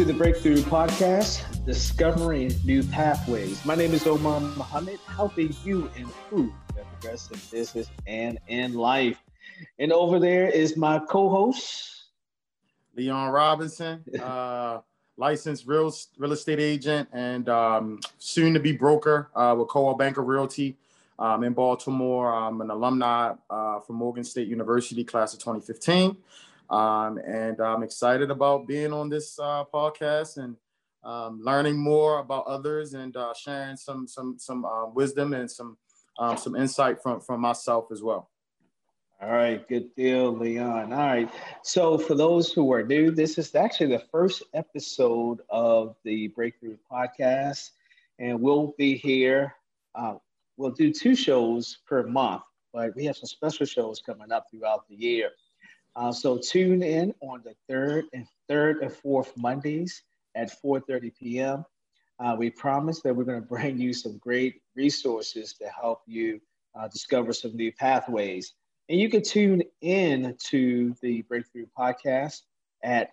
To the Breakthrough Podcast, Discovering New Pathways. My name is Omar Muhammad, helping you improve your progressive business and in life. And over there is my co-host, Leon Robinson, uh, licensed real real estate agent and um, soon to be broker uh, with Coldwell Banker Realty um, in Baltimore. I'm an alumni uh, from Morgan State University, class of 2015. Um, and I'm excited about being on this uh, podcast and um, learning more about others and uh, sharing some some some uh, wisdom and some um, some insight from from myself as well. All right, good deal, Leon. All right. So, for those who are new, this is actually the first episode of the Breakthrough Podcast, and we'll be here. Uh, we'll do two shows per month, but we have some special shows coming up throughout the year. Uh, so tune in on the third and third and fourth Mondays at 4:30 p.m. Uh, we promise that we're going to bring you some great resources to help you uh, discover some new pathways. And you can tune in to the Breakthrough Podcast at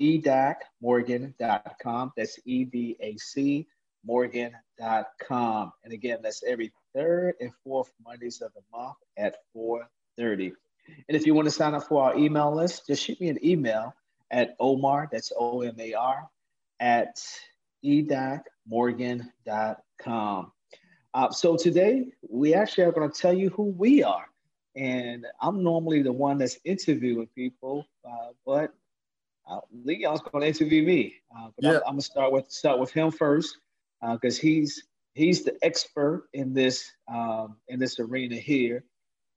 edacmorgan.com. That's E-D-A-C morgan.com. And again, that's every third and fourth Mondays of the month at 4.30. And if you want to sign up for our email list, just shoot me an email at Omar, that's O M A R, at edacmorgan.com. Uh, so today, we actually are going to tell you who we are. And I'm normally the one that's interviewing people, uh, but uh, Leon's going to interview me. Uh, but yeah. I'm, I'm, going to start with start with him first because uh, he's he's the expert in this um, in this arena here.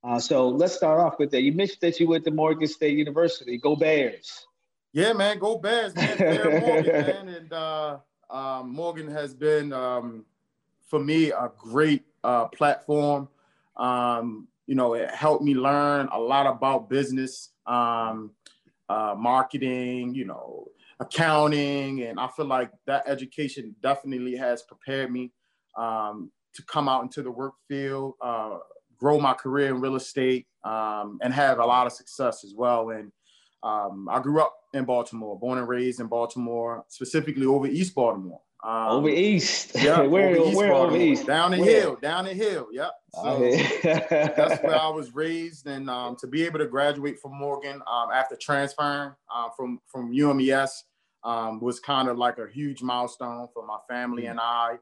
Uh, so let's start off with that. You mentioned that you went to Morgan State University. Go Bears! Yeah, man, go Bears, man. Morgan, man. And uh, um, Morgan has been um, for me a great uh, platform. Um, you know, it helped me learn a lot about business, um, uh, marketing. You know, accounting, and I feel like that education definitely has prepared me um, to come out into the work field uh, grow my career in real estate um, and have a lot of success as well. And um, I grew up in Baltimore, born and raised in Baltimore, specifically over East Baltimore. Um, over East. Yeah, where, over East where Baltimore. over East? Down the where? hill, down the hill. Yep. So that's where I was raised, and um, to be able to graduate from Morgan um, after transferring uh, from from UMES um, was kind of like a huge milestone for my family mm-hmm. and I.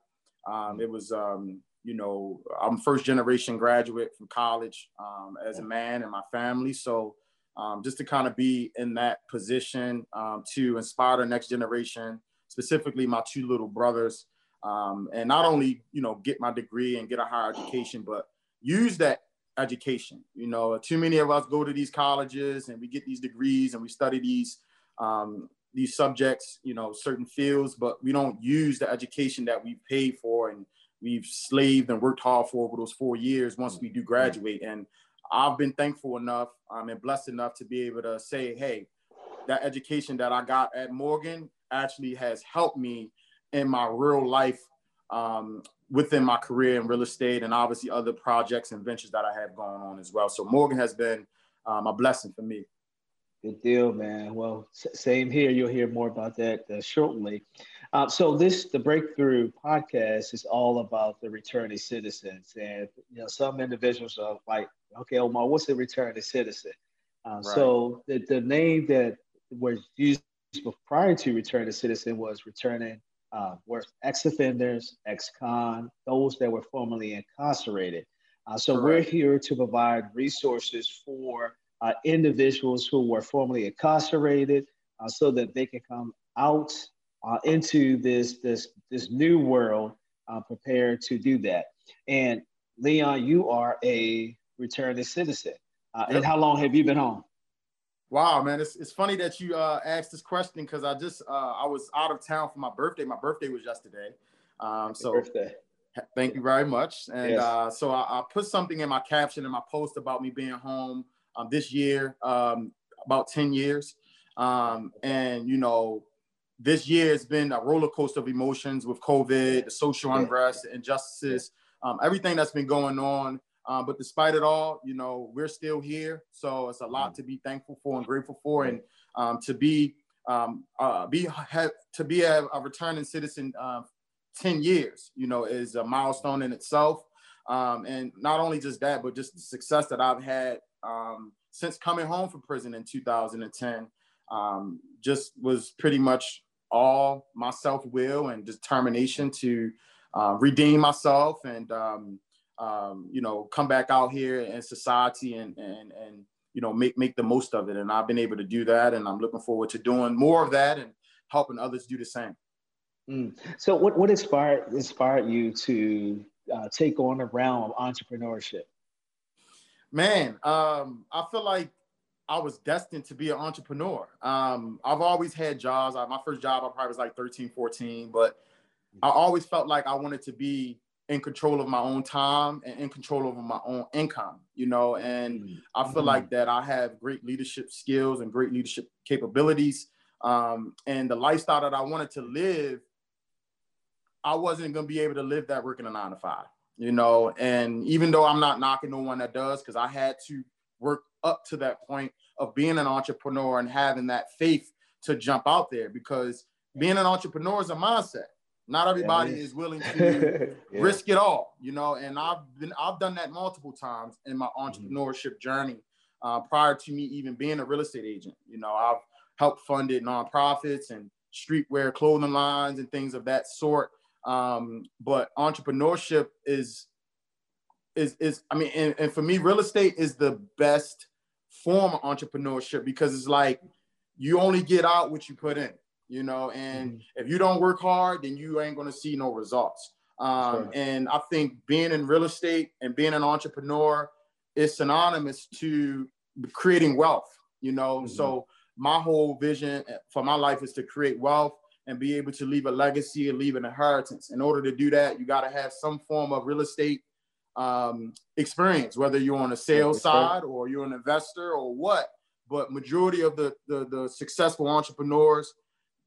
Um, it was um, you know, I'm first generation graduate from college um, as a man and my family. So um, just to kind of be in that position um, to inspire the next generation, specifically my two little brothers, um, and not only, you know, get my degree and get a higher education, but use that education. You know, too many of us go to these colleges and we get these degrees and we study these um, these subjects, you know, certain fields, but we don't use the education that we paid for and we've slaved and worked hard for over those four years once we do graduate. And I've been thankful enough um, and blessed enough to be able to say, hey, that education that I got at Morgan actually has helped me in my real life um, within my career in real estate and obviously other projects and ventures that I have going on as well. So Morgan has been um, a blessing for me. Good deal, man. Well, same here. You'll hear more about that uh, shortly. Uh, so this, the Breakthrough podcast, is all about the returning citizens, and you know some individuals are like, "Okay, Omar, what's a returning citizen?" Uh, right. So the, the name that was used prior to returning citizen was returning uh, were ex-offenders, ex-con, those that were formerly incarcerated. Uh, so Correct. we're here to provide resources for uh, individuals who were formerly incarcerated uh, so that they can come out uh, into this, this, this new world uh, prepared to do that. And Leon, you are a returning citizen. Uh. And how long have you been home? Wow, man, it's, it's funny that you uh, asked this question because I just I was out of town for my birthday. My birthday was yesterday, um, so birthday. thank you very much. And yes. so I, I put something in my caption in my post about me being home um, this year, um, about 10 years. Um, and, you know, this year has been a roller coaster of emotions with COVID, the social unrest, the injustices, um, everything that's been going on. Um, but despite it all, you know, we're still here. So it's a lot to be thankful for and grateful for. And um, to be um, uh, be have, to be a, a returning citizen uh, 10 years, you know, is a milestone in itself. Um, and not only just that, but just the success that I've had um, since coming home from prison in 2010 um, just was pretty much all my self will and determination to uh, redeem myself and um, um, you know come back out here in society and and and you know make make the most of it. And I've been able to do that, and I'm looking forward to doing more of that and helping others do the same. Mm. So, what what inspired inspired you to uh, take on the realm of entrepreneurship? Man, um, I feel like I was destined to be an entrepreneur. Um, I've always had jobs. I, my first job, I probably was like 13, 14, but I always felt like I wanted to be in control of my own time and in control of my own income, you know, and mm-hmm. I feel like that I have great leadership skills and great leadership capabilities. Um, and the lifestyle that I wanted to live, I wasn't going to be able to live that working a nine to five, you know, and even though I'm not knocking no one that does, because I had to work up to that point of being an entrepreneur and having that faith to jump out there because being an entrepreneur is a mindset. Not everybody is willing to yeah. risk it all, you know. And I've been I've done that multiple times in my mm-hmm. entrepreneurship journey. Uh, prior to me even being a real estate agent, you know, I've helped funded nonprofits and streetwear clothing lines and things of that sort. Um, but entrepreneurship is is is I mean, and, and for me, real estate is the best form of entrepreneurship because it's like you only get out what you put in, you know, and mm-hmm. if you don't work hard, then you ain't gonna see no results. Um, sure. And I think being in real estate and being an entrepreneur is synonymous to creating wealth, you know. Mm-hmm. So my whole vision for my life is to create wealth and be able to leave a legacy and leave an inheritance. In order to do that, you got to have some form of real estate um, experience, whether you're on a sales side or you're an investor or what. But majority of the, the, the successful entrepreneurs,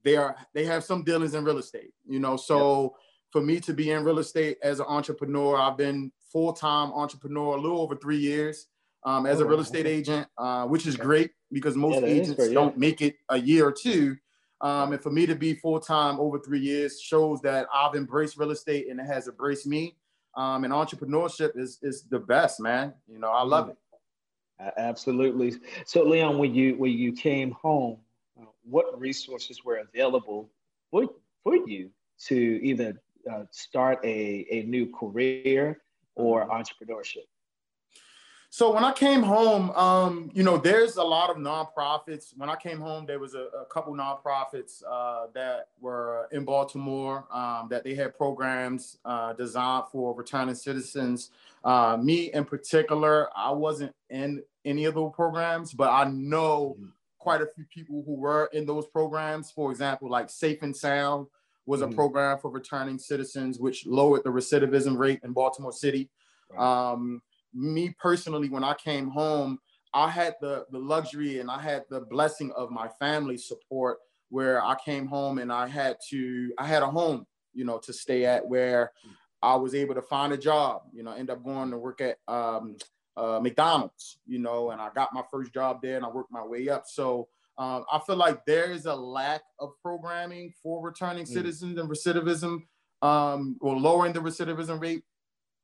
they are they have some dealings in real estate. You know, so yep. for me to be in real estate as an entrepreneur, I've been full time entrepreneur a little over three years um, as a real estate agent, uh, which is great because most yeah, agents great, yeah. don't make it a year or two. Um, and for me to be full time over three years shows that I've embraced real estate and it has embraced me um, and entrepreneurship is is the best, man. You know, I love it. Absolutely. So, Leon, when you when you came home, uh, what resources were available for for you to either uh, start a a new career or mm-hmm. entrepreneurship? So when I came home, um, you know, there's a lot of nonprofits. When I came home, there was a, a couple nonprofits uh, that were in Baltimore um, that they had programs uh, designed for returning citizens. Uh, me in particular, I wasn't in any of those programs, but I know mm-hmm. quite a few people who were in those programs. For example, like Safe and Sound was mm-hmm. a program for returning citizens, which lowered the recidivism rate in Baltimore City. Right. Um, me personally, when I came home, I had the the luxury and I had the blessing of my family support where I came home and I had to I had a home, you know, to stay at where I was able to find a job, you know, end up going to work at um, uh, McDonald's, you know, and I got my first job there and I worked my way up. So um, I feel like there is a lack of programming for returning mm. citizens and recidivism um, or lowering the recidivism rate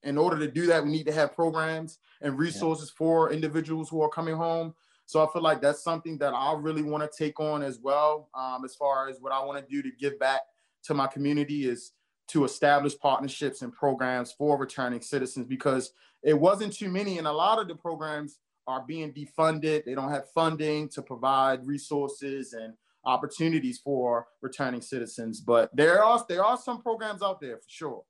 in order to do that, we need to have programs and resources yeah. for individuals who are coming home. So I feel like that's something that I really want to take on as well. Um, as far as what I want to do to give back to my community is to establish partnerships and programs for returning citizens because it wasn't too many, and a lot of the programs are being defunded. They don't have funding to provide resources and opportunities for returning citizens. But there are there are some programs out there for sure.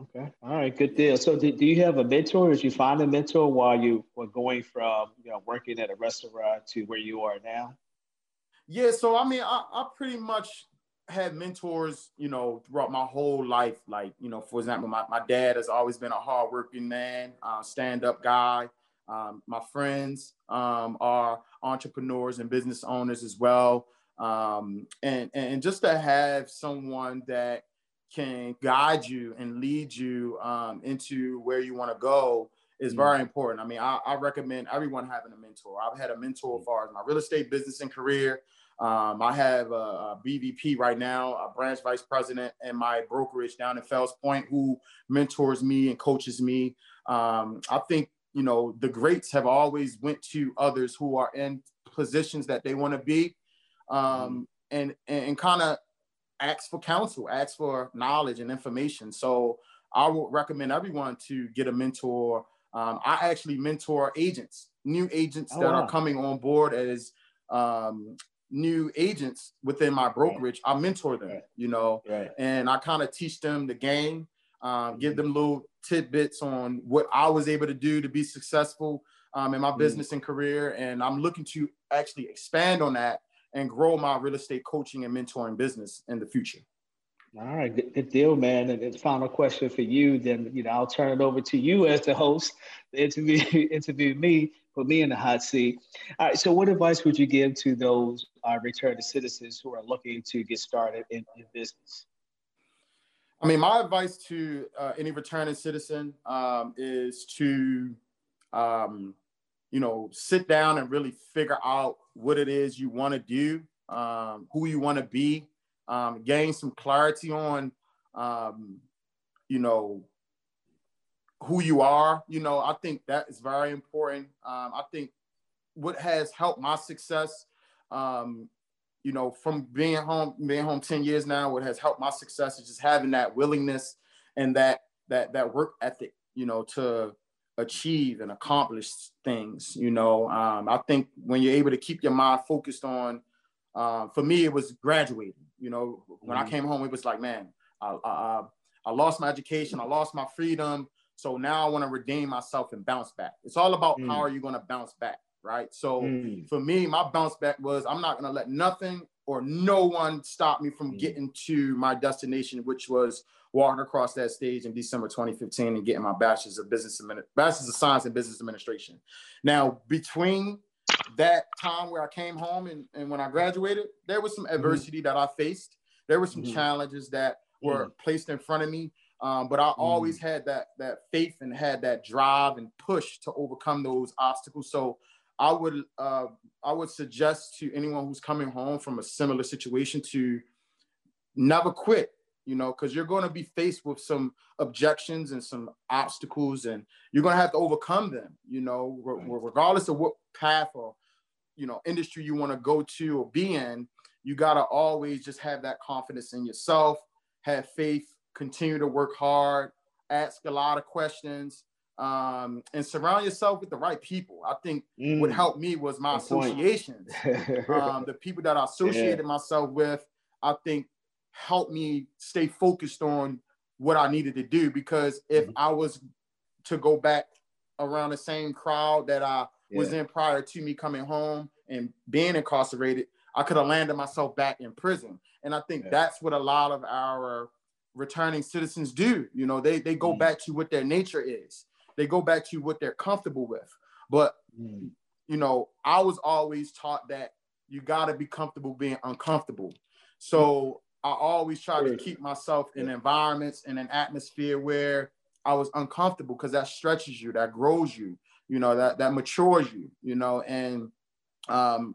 Okay. All right. Good deal. So, do, do you have a mentor? Did you find a mentor while you were going from you know working at a restaurant to where you are now? Yeah. So, I mean, I, I pretty much had mentors, you know, throughout my whole life. Like, you know, for example, my, my dad has always been a hardworking man, uh, stand up guy. Um, my friends um, are entrepreneurs and business owners as well. Um, and, and just to have someone that can guide you and lead you um, into where you want to go is mm-hmm. very important. I mean, I, I, recommend everyone having a mentor. I've had a mentor as far as my real estate business and career. Um, I have a, a, BVP right now, a branch vice president in my brokerage down in Fells Point who mentors me and coaches me. Um, I think you know the greats have always went to others who are in positions that they want to be, um, and and, and kind of ask for counsel, ask for knowledge and information. So I would recommend everyone to get a mentor. Um, I actually mentor agents, new agents oh, that wow. are coming on board as um, new agents within my brokerage. I mentor them, you know, right. and I kind of teach them the game, um, give them little tidbits on what I was able to do to be successful um, in my mm. business and career. And I'm looking to actually expand on that and grow my real estate coaching and mentoring business in the future. All right, good, deal, man. And the final question for you, then you know I'll turn it over to you as the host, to interview interview me, put me in the hot seat. All right, so what advice would you give to those uh, returning citizens who are looking to get started in, in business? I mean, my advice to uh, any returning citizen um, is to, um, you know, sit down and really figure out what it is you want to do, um, who you want to be, um, gain some clarity on, um, you know, who you are. You know, I think that is very important. Um, I think what has helped my success, um, you know, from being home, being home 10 years now, what has helped my success is just having that willingness and that that that work ethic, you know, to achieve and accomplish things. You know, um, I think when you're able to keep your mind focused on, uh, for me, it was graduating. You know, when mm-hmm. I came home, it was like, man, I, I, I lost my education, I lost my freedom. So now I want to redeem myself and bounce back. It's all about mm. how are you going to bounce back, right? So mm. for me, my bounce back was I'm not going to let nothing or no one stopped me from mm. getting to my destination, which was walking across that stage in December 2015 and getting my bachelor's of business bachelor's of science in business administration. Now, between that time where I came home and, and when I graduated, there was some mm-hmm. adversity mm-hmm. that I faced. There were some mm-hmm. challenges that were mm-hmm. placed in front of me. Um, but I mm-hmm. always had that that faith and had that drive and push to overcome those obstacles. So I would uh, I would suggest to anyone who's coming home from a similar situation to never quit you know, because you're going to be faced with some objections and some obstacles, and you're going to have to overcome them, you know, regardless of what path or, you know, industry you want to go to or be in, you got to always just have that confidence in yourself, have faith, continue to work hard, ask a lot of questions, um, and surround yourself with the right people. I think mm. what helped me was my associations, um, the people that I associated yeah. myself with. I think helped me stay focused on what I needed to do because if mm-hmm. I was to go back around the same crowd that I yeah. was in prior to me coming home and being incarcerated, I could have landed myself back in prison. And I think yeah. that's what a lot of our returning citizens do. You know, they they go mm. back to what their nature is. They go back to what they're comfortable with. But mm. you know, I was always taught that you got to be comfortable being uncomfortable. So I always try to keep myself in environments and an atmosphere where I was uncomfortable because that stretches you, that grows you, you know, that that matures you, you know, and um,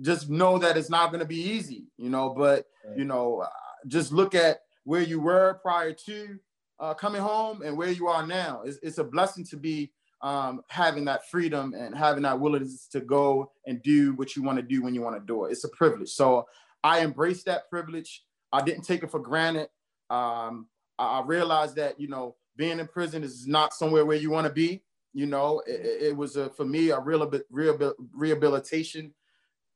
just know that it's not going to be easy, you know. But you know, just look at where you were prior to uh, coming home and where you are now. It's, it's a blessing to be um, having that freedom and having that willingness to go and do what you want to do when you want to do it. It's a privilege. So I embrace that privilege. I didn't take it for granted. Um, I realized that you know being in prison is not somewhere where you want to be. You know, it, it was a, for me a real real rehabilitation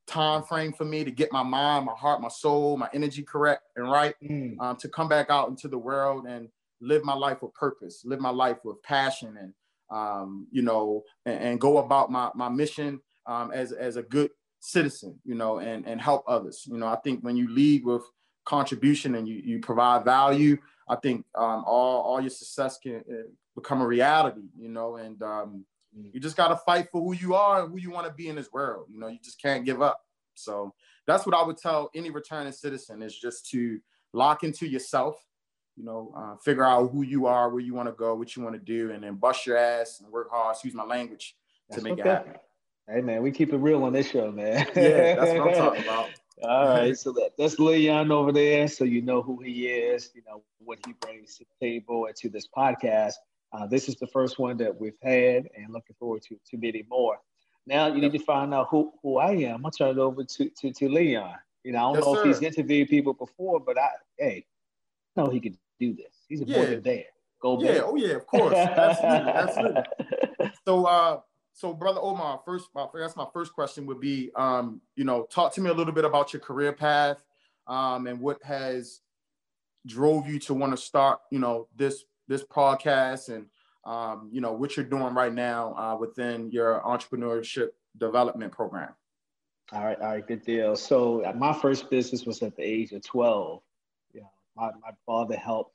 time frame for me to get my mind, my heart, my soul, my energy correct and right mm. um, to come back out into the world and live my life with purpose, live my life with passion, and um, you know, and, and, go about my my mission um, as as a good citizen, you know, and and help others. You know, I think when you lead with contribution and you, you provide value, I think um, all, all your success can uh, become a reality, you know, and um, mm. you just got to fight for who you are and who you want to be in this world. You know, you just can't give up. So that's what I would tell any returning citizen is just to lock into yourself, you know, uh, figure out who you are, where you want to go, what you want to do, and then bust your ass and work hard, excuse my language, to make okay. it happen. Hey man, we keep it real on this show, man. yeah, that's what I'm talking about. All right, so that, that's Leon over there. So you know who he is, you know what he brings to the table and to this podcast. Uh, this is the first one that we've had, and looking forward to to many more. Now you need to find out who, who I am. I'm gonna turn it over to, to, to Leon. You know, I don't yes, know sir. if he's interviewed people before, but I hey, know he can do this. He's a yeah. born there. Go Yeah, oh yeah, of course. Absolutely, absolutely. So uh so brother Omar, first my that's my first question would be um, you know, talk to me a little bit about your career path um and what has drove you to want to start, you know, this this podcast and um, you know, what you're doing right now uh, within your entrepreneurship development program. All right, all right, good deal. So uh, my first business was at the age of 12. My, my father helped,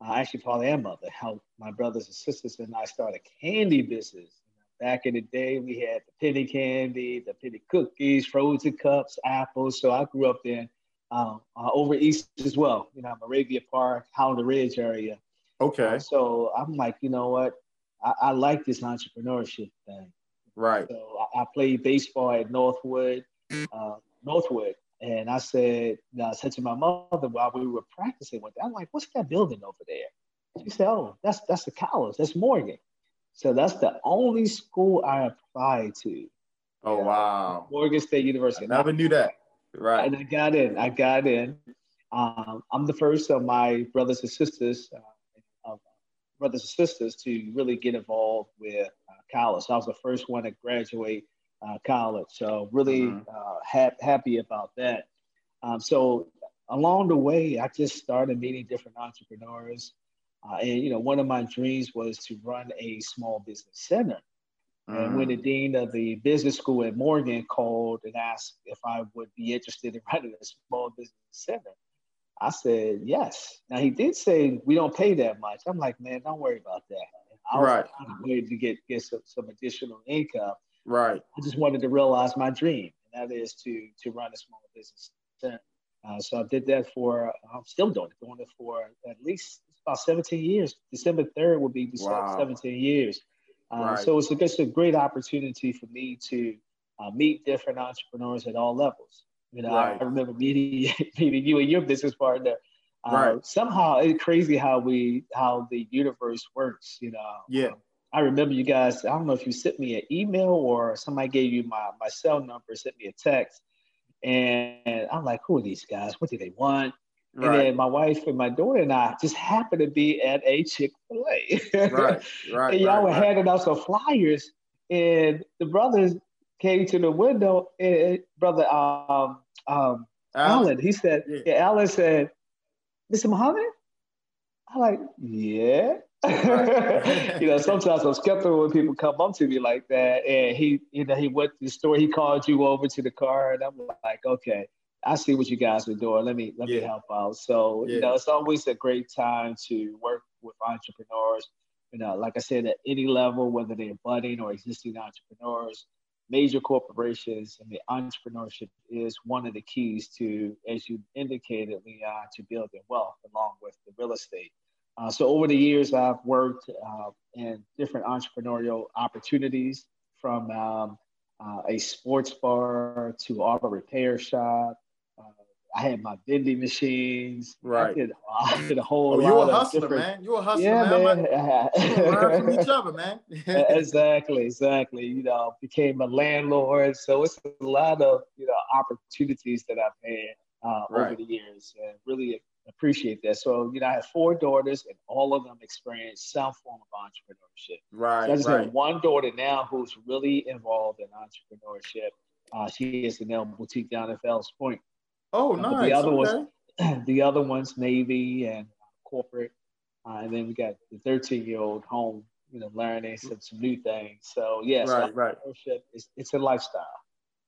uh, actually father and mother helped my brothers and sisters and I start a candy business. Back in the day, we had the penny candy, the penny cookies, frozen cups, apples. So I grew up in um, uh, over east as well, you know, Moravia Park, Howland Ridge area. Okay. So I'm like, you know what? I, I like this entrepreneurship thing. Right. So I, I played baseball at Northwood, uh, Northwood, and I said, I said to my mother while we were practicing with that, I'm like, what's that building over there? She said, oh, that's that's the college, that's Morgan. So that's the only school I applied to. Oh wow! Morgan State University. I never knew that. Right. And I got in. I got in. Um, I'm the first of my brothers and sisters uh, brothers and sisters to really get involved with uh, college. So I was the first one to graduate uh, college. So really mm-hmm. uh, ha- happy about that. Um, so along the way, I just started meeting different entrepreneurs. Uh, and, you know, one of my dreams was to run a small business center. Mm-hmm. And when the mm. dean of the business school at Morgan called and asked if I would be interested in running a small business center, I said, yes. Now he did say we don't pay that much. I'm like, man, don't worry about that. I was right. waiting to get, get some, some additional income. Right. I just wanted to realize my dream, and that is to to run a small business. Uh, so I did that for, I'm still doing it, doing it for at least about 17 years. December 3rd will be wow. 17 years. Uh, right. So it's a, it's a great opportunity for me to uh, meet different entrepreneurs at all levels. You know, right. I remember meeting meeting you and your business partner. Uh, right. Somehow it's crazy how we how the universe works. You know. Yeah. Um, I remember you guys. I don't know if you sent me an email or somebody gave you my my cell number, sent me a text, and I'm like, who are these guys? What do they want? Right. And then my wife and my daughter and I just happened to be at a Chick Fil A. right, right. And y'all right, were right. handing out some flyers, and the brothers came to the window, and brother um, um, Alan. Alan, he said, yeah. yeah, Alan said, Mr. Muhammad? I'm like, yeah. you know, sometimes I'm skeptical when people come up to me like that. And he, you know, he went to the store, he called you over to the car, and I'm like, okay, I see what you guys are doing. Let me let yeah. me help out. So, yeah. you know, it's always a great time to work with entrepreneurs. You know, like I said, at any level, whether they're budding or existing entrepreneurs, major corporations and the entrepreneurship is one of the keys to, as you indicated, Leon, to building wealth along with the real estate. Uh, so over the years, I've worked uh, in different entrepreneurial opportunities from um, uh, a sports bar to auto repair shop I had my vending machines. Right. I did, I did a whole oh, you a hustler, different... man. You a hustler, yeah, man. man. you learn from each other, man. exactly, exactly. You know, became a landlord. So it's a lot of, you know, opportunities that I've had uh, right. over the years and really appreciate that. So, you know, I have four daughters and all of them experienced some form of entrepreneurship. Right. So I just right. have one daughter now who's really involved in entrepreneurship. Uh, she is the nail boutique down at Fells Point. Oh, nice. Uh, the other okay. ones, the other ones, Navy and corporate, uh, and then we got the 13 year old home, you know, learning some, some new things. So yes, right, right. It's, it's a lifestyle.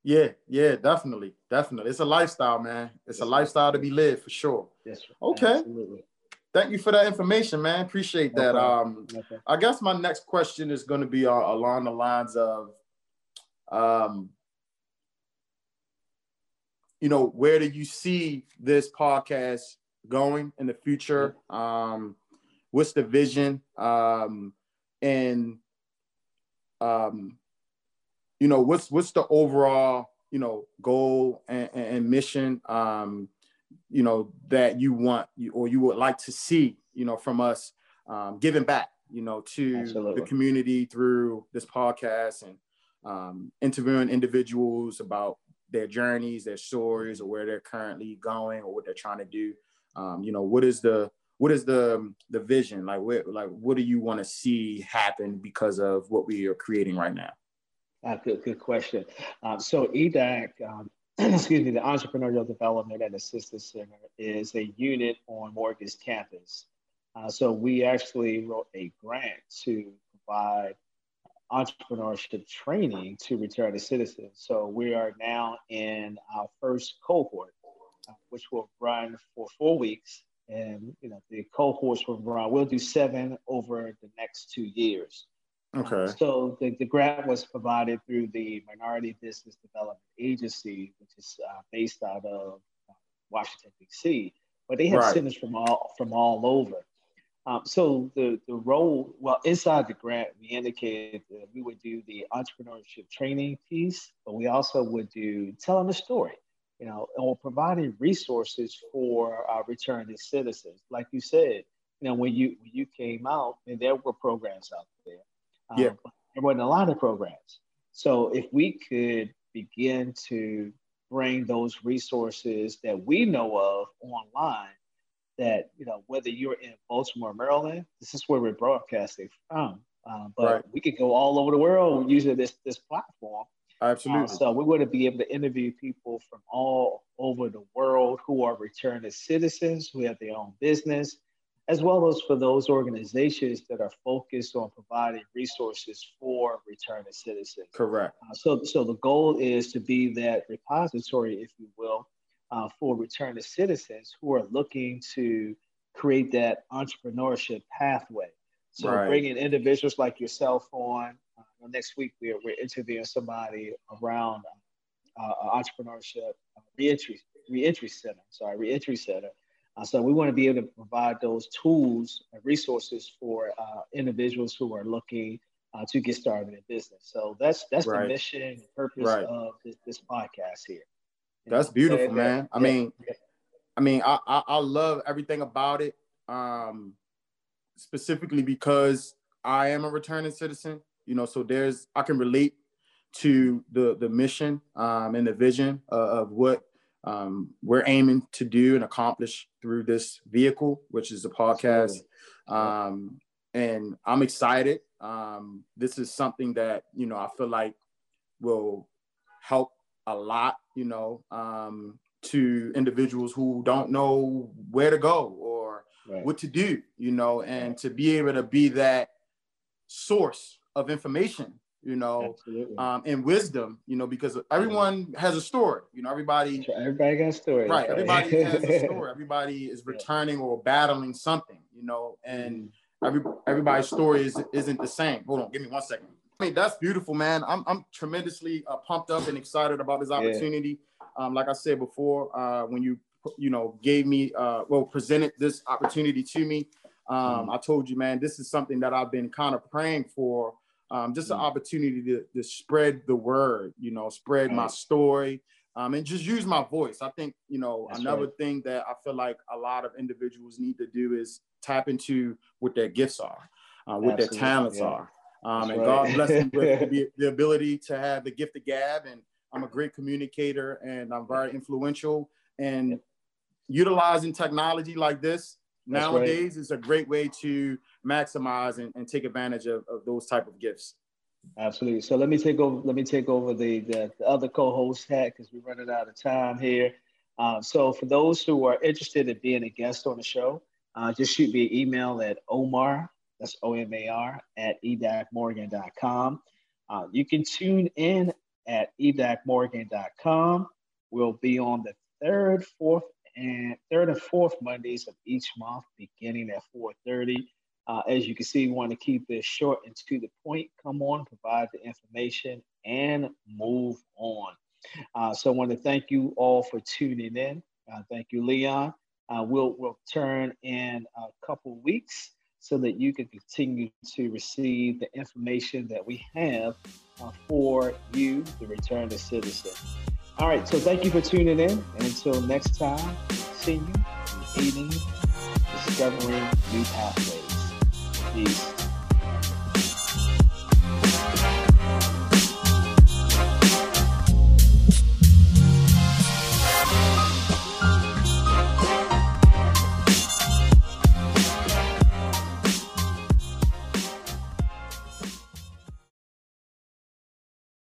Yeah, yeah, definitely, definitely. It's a lifestyle, man. It's a lifestyle to be lived for sure. Yes. Okay. Absolutely. Thank you for that information, man. Appreciate that. Um, okay. I guess my next question is going to be uh, along the lines of, um, you know, where do you see this podcast going in the future? Um, what's the vision? Um, and um, you know, what's what's the overall, you know, goal and, and mission, um, you know, that you want or you would like to see, you know, from us um, giving back, you know, to Absolutely. the community through this podcast and um, interviewing individuals about their journeys, their stories, or where they're currently going, or what they're trying to do. Um, you know, what is the what is the the vision? Like, what like what do you want to see happen because of what we are creating right now? Uh, good, good question. Um, so EDAC, um, excuse me, the Entrepreneurial Development and Assistance Center is a unit on Morgan's campus. Uh, so we actually wrote a grant to provide entrepreneurship training to returning citizens. So we are now in our first cohort, uh, which will run for four weeks. And you know the cohorts will run. We'll do seven over the next two years. Okay. So the, the grant was provided through the Minority Business Development Agency, which is uh, based out of uh, Washington D.C. But they have right. centers from all from all over. Um, so the, the role, well, inside the grant, we indicated that we would do the entrepreneurship training piece, but we also would do telling the story, you know, or providing resources for our returning citizens. Like you said, you know, when you when you came out, and there were programs out there. Um, yeah. There wasn't a lot of programs. So if we could begin to bring those resources that we know of online that you know whether you're in Baltimore, Maryland, this is where we're broadcasting from. Um, but right. we could go all over the world using this this platform. Absolutely. Uh, so we want to be able to interview people from all over the world who are returning citizens, who have their own business, as well as for those organizations that are focused on providing resources for returning citizens. Correct. Uh, so, so the goal is to be that repository, if you will, uh, for returning citizens who are looking to create that entrepreneurship pathway. So right. bringing individuals like yourself on. Uh, next week we're, we're interviewing somebody around uh, entrepreneurship uh, reentry reentry center. Sorry, reentry center. Uh, so we want to be able to provide those tools and resources for uh, individuals who are looking uh, to get started in business. So that's that's right. the mission and purpose right. of this, this podcast here. That's beautiful, man. I mean, I mean, I, I, I love everything about it. Um, specifically because I am a returning citizen. You know, so there's I can relate to the the mission um, and the vision of what um, we're aiming to do and accomplish through this vehicle, which is the podcast. Um, and I'm excited. Um, this is something that you know I feel like will help a lot, you know, um, to individuals who don't know where to go or right. what to do, you know, and to be able to be that source of information, you know, um, and wisdom, you know, because everyone has a story, you know, everybody. Everybody got a story. Right. Everybody has a story. Everybody is returning or battling something, you know, and mm-hmm. every everybody's story is, isn't the same. Hold on, give me one second. I mean, that's beautiful, man. I'm, I'm tremendously uh, pumped up and excited about this opportunity. Yeah. Um, like I said before, uh, when you you know gave me uh, well presented this opportunity to me, um, mm. I told you, man, this is something that I've been kind of praying for. Um, just mm. an opportunity to, to spread the word, you know, spread right. my story, um, and just use my voice. I think, you know, That's another right. thing that I feel like a lot of individuals need to do is tap into what their gifts are, uh, what Absolutely. their talents yeah. are. Um, and right. God bless me with the, the, ability to have the gift of gab. And I'm a great communicator and I'm very influential. And utilizing technology like this That's nowadays is a great way to maximize and, and take advantage of, of, those type of gifts. Absolutely. So let me take over. Let me take over the the, the other co-host hat because we're running out of time here. Uh, so for those who are interested in being a guest on the show, uh, just shoot me an email at Omar that's O M A R at edacmorgan.com. Uh, you can tune in at edacmorgan.com. We'll be on the third, fourth, and third and fourth Mondays of each month, beginning at 4:30. Uh, as you can see, we want to keep this short and to the point. Come on, provide the information, and move on. Uh, so I want to thank you all for tuning in. Uh, thank you, Leon. Uh, we'll we'll turn in a couple weeks so that you can continue to receive the information that we have uh, for you, the return to citizen. All right, so thank you for tuning in. And until next time, see you, eating, discovering new pathways. Peace.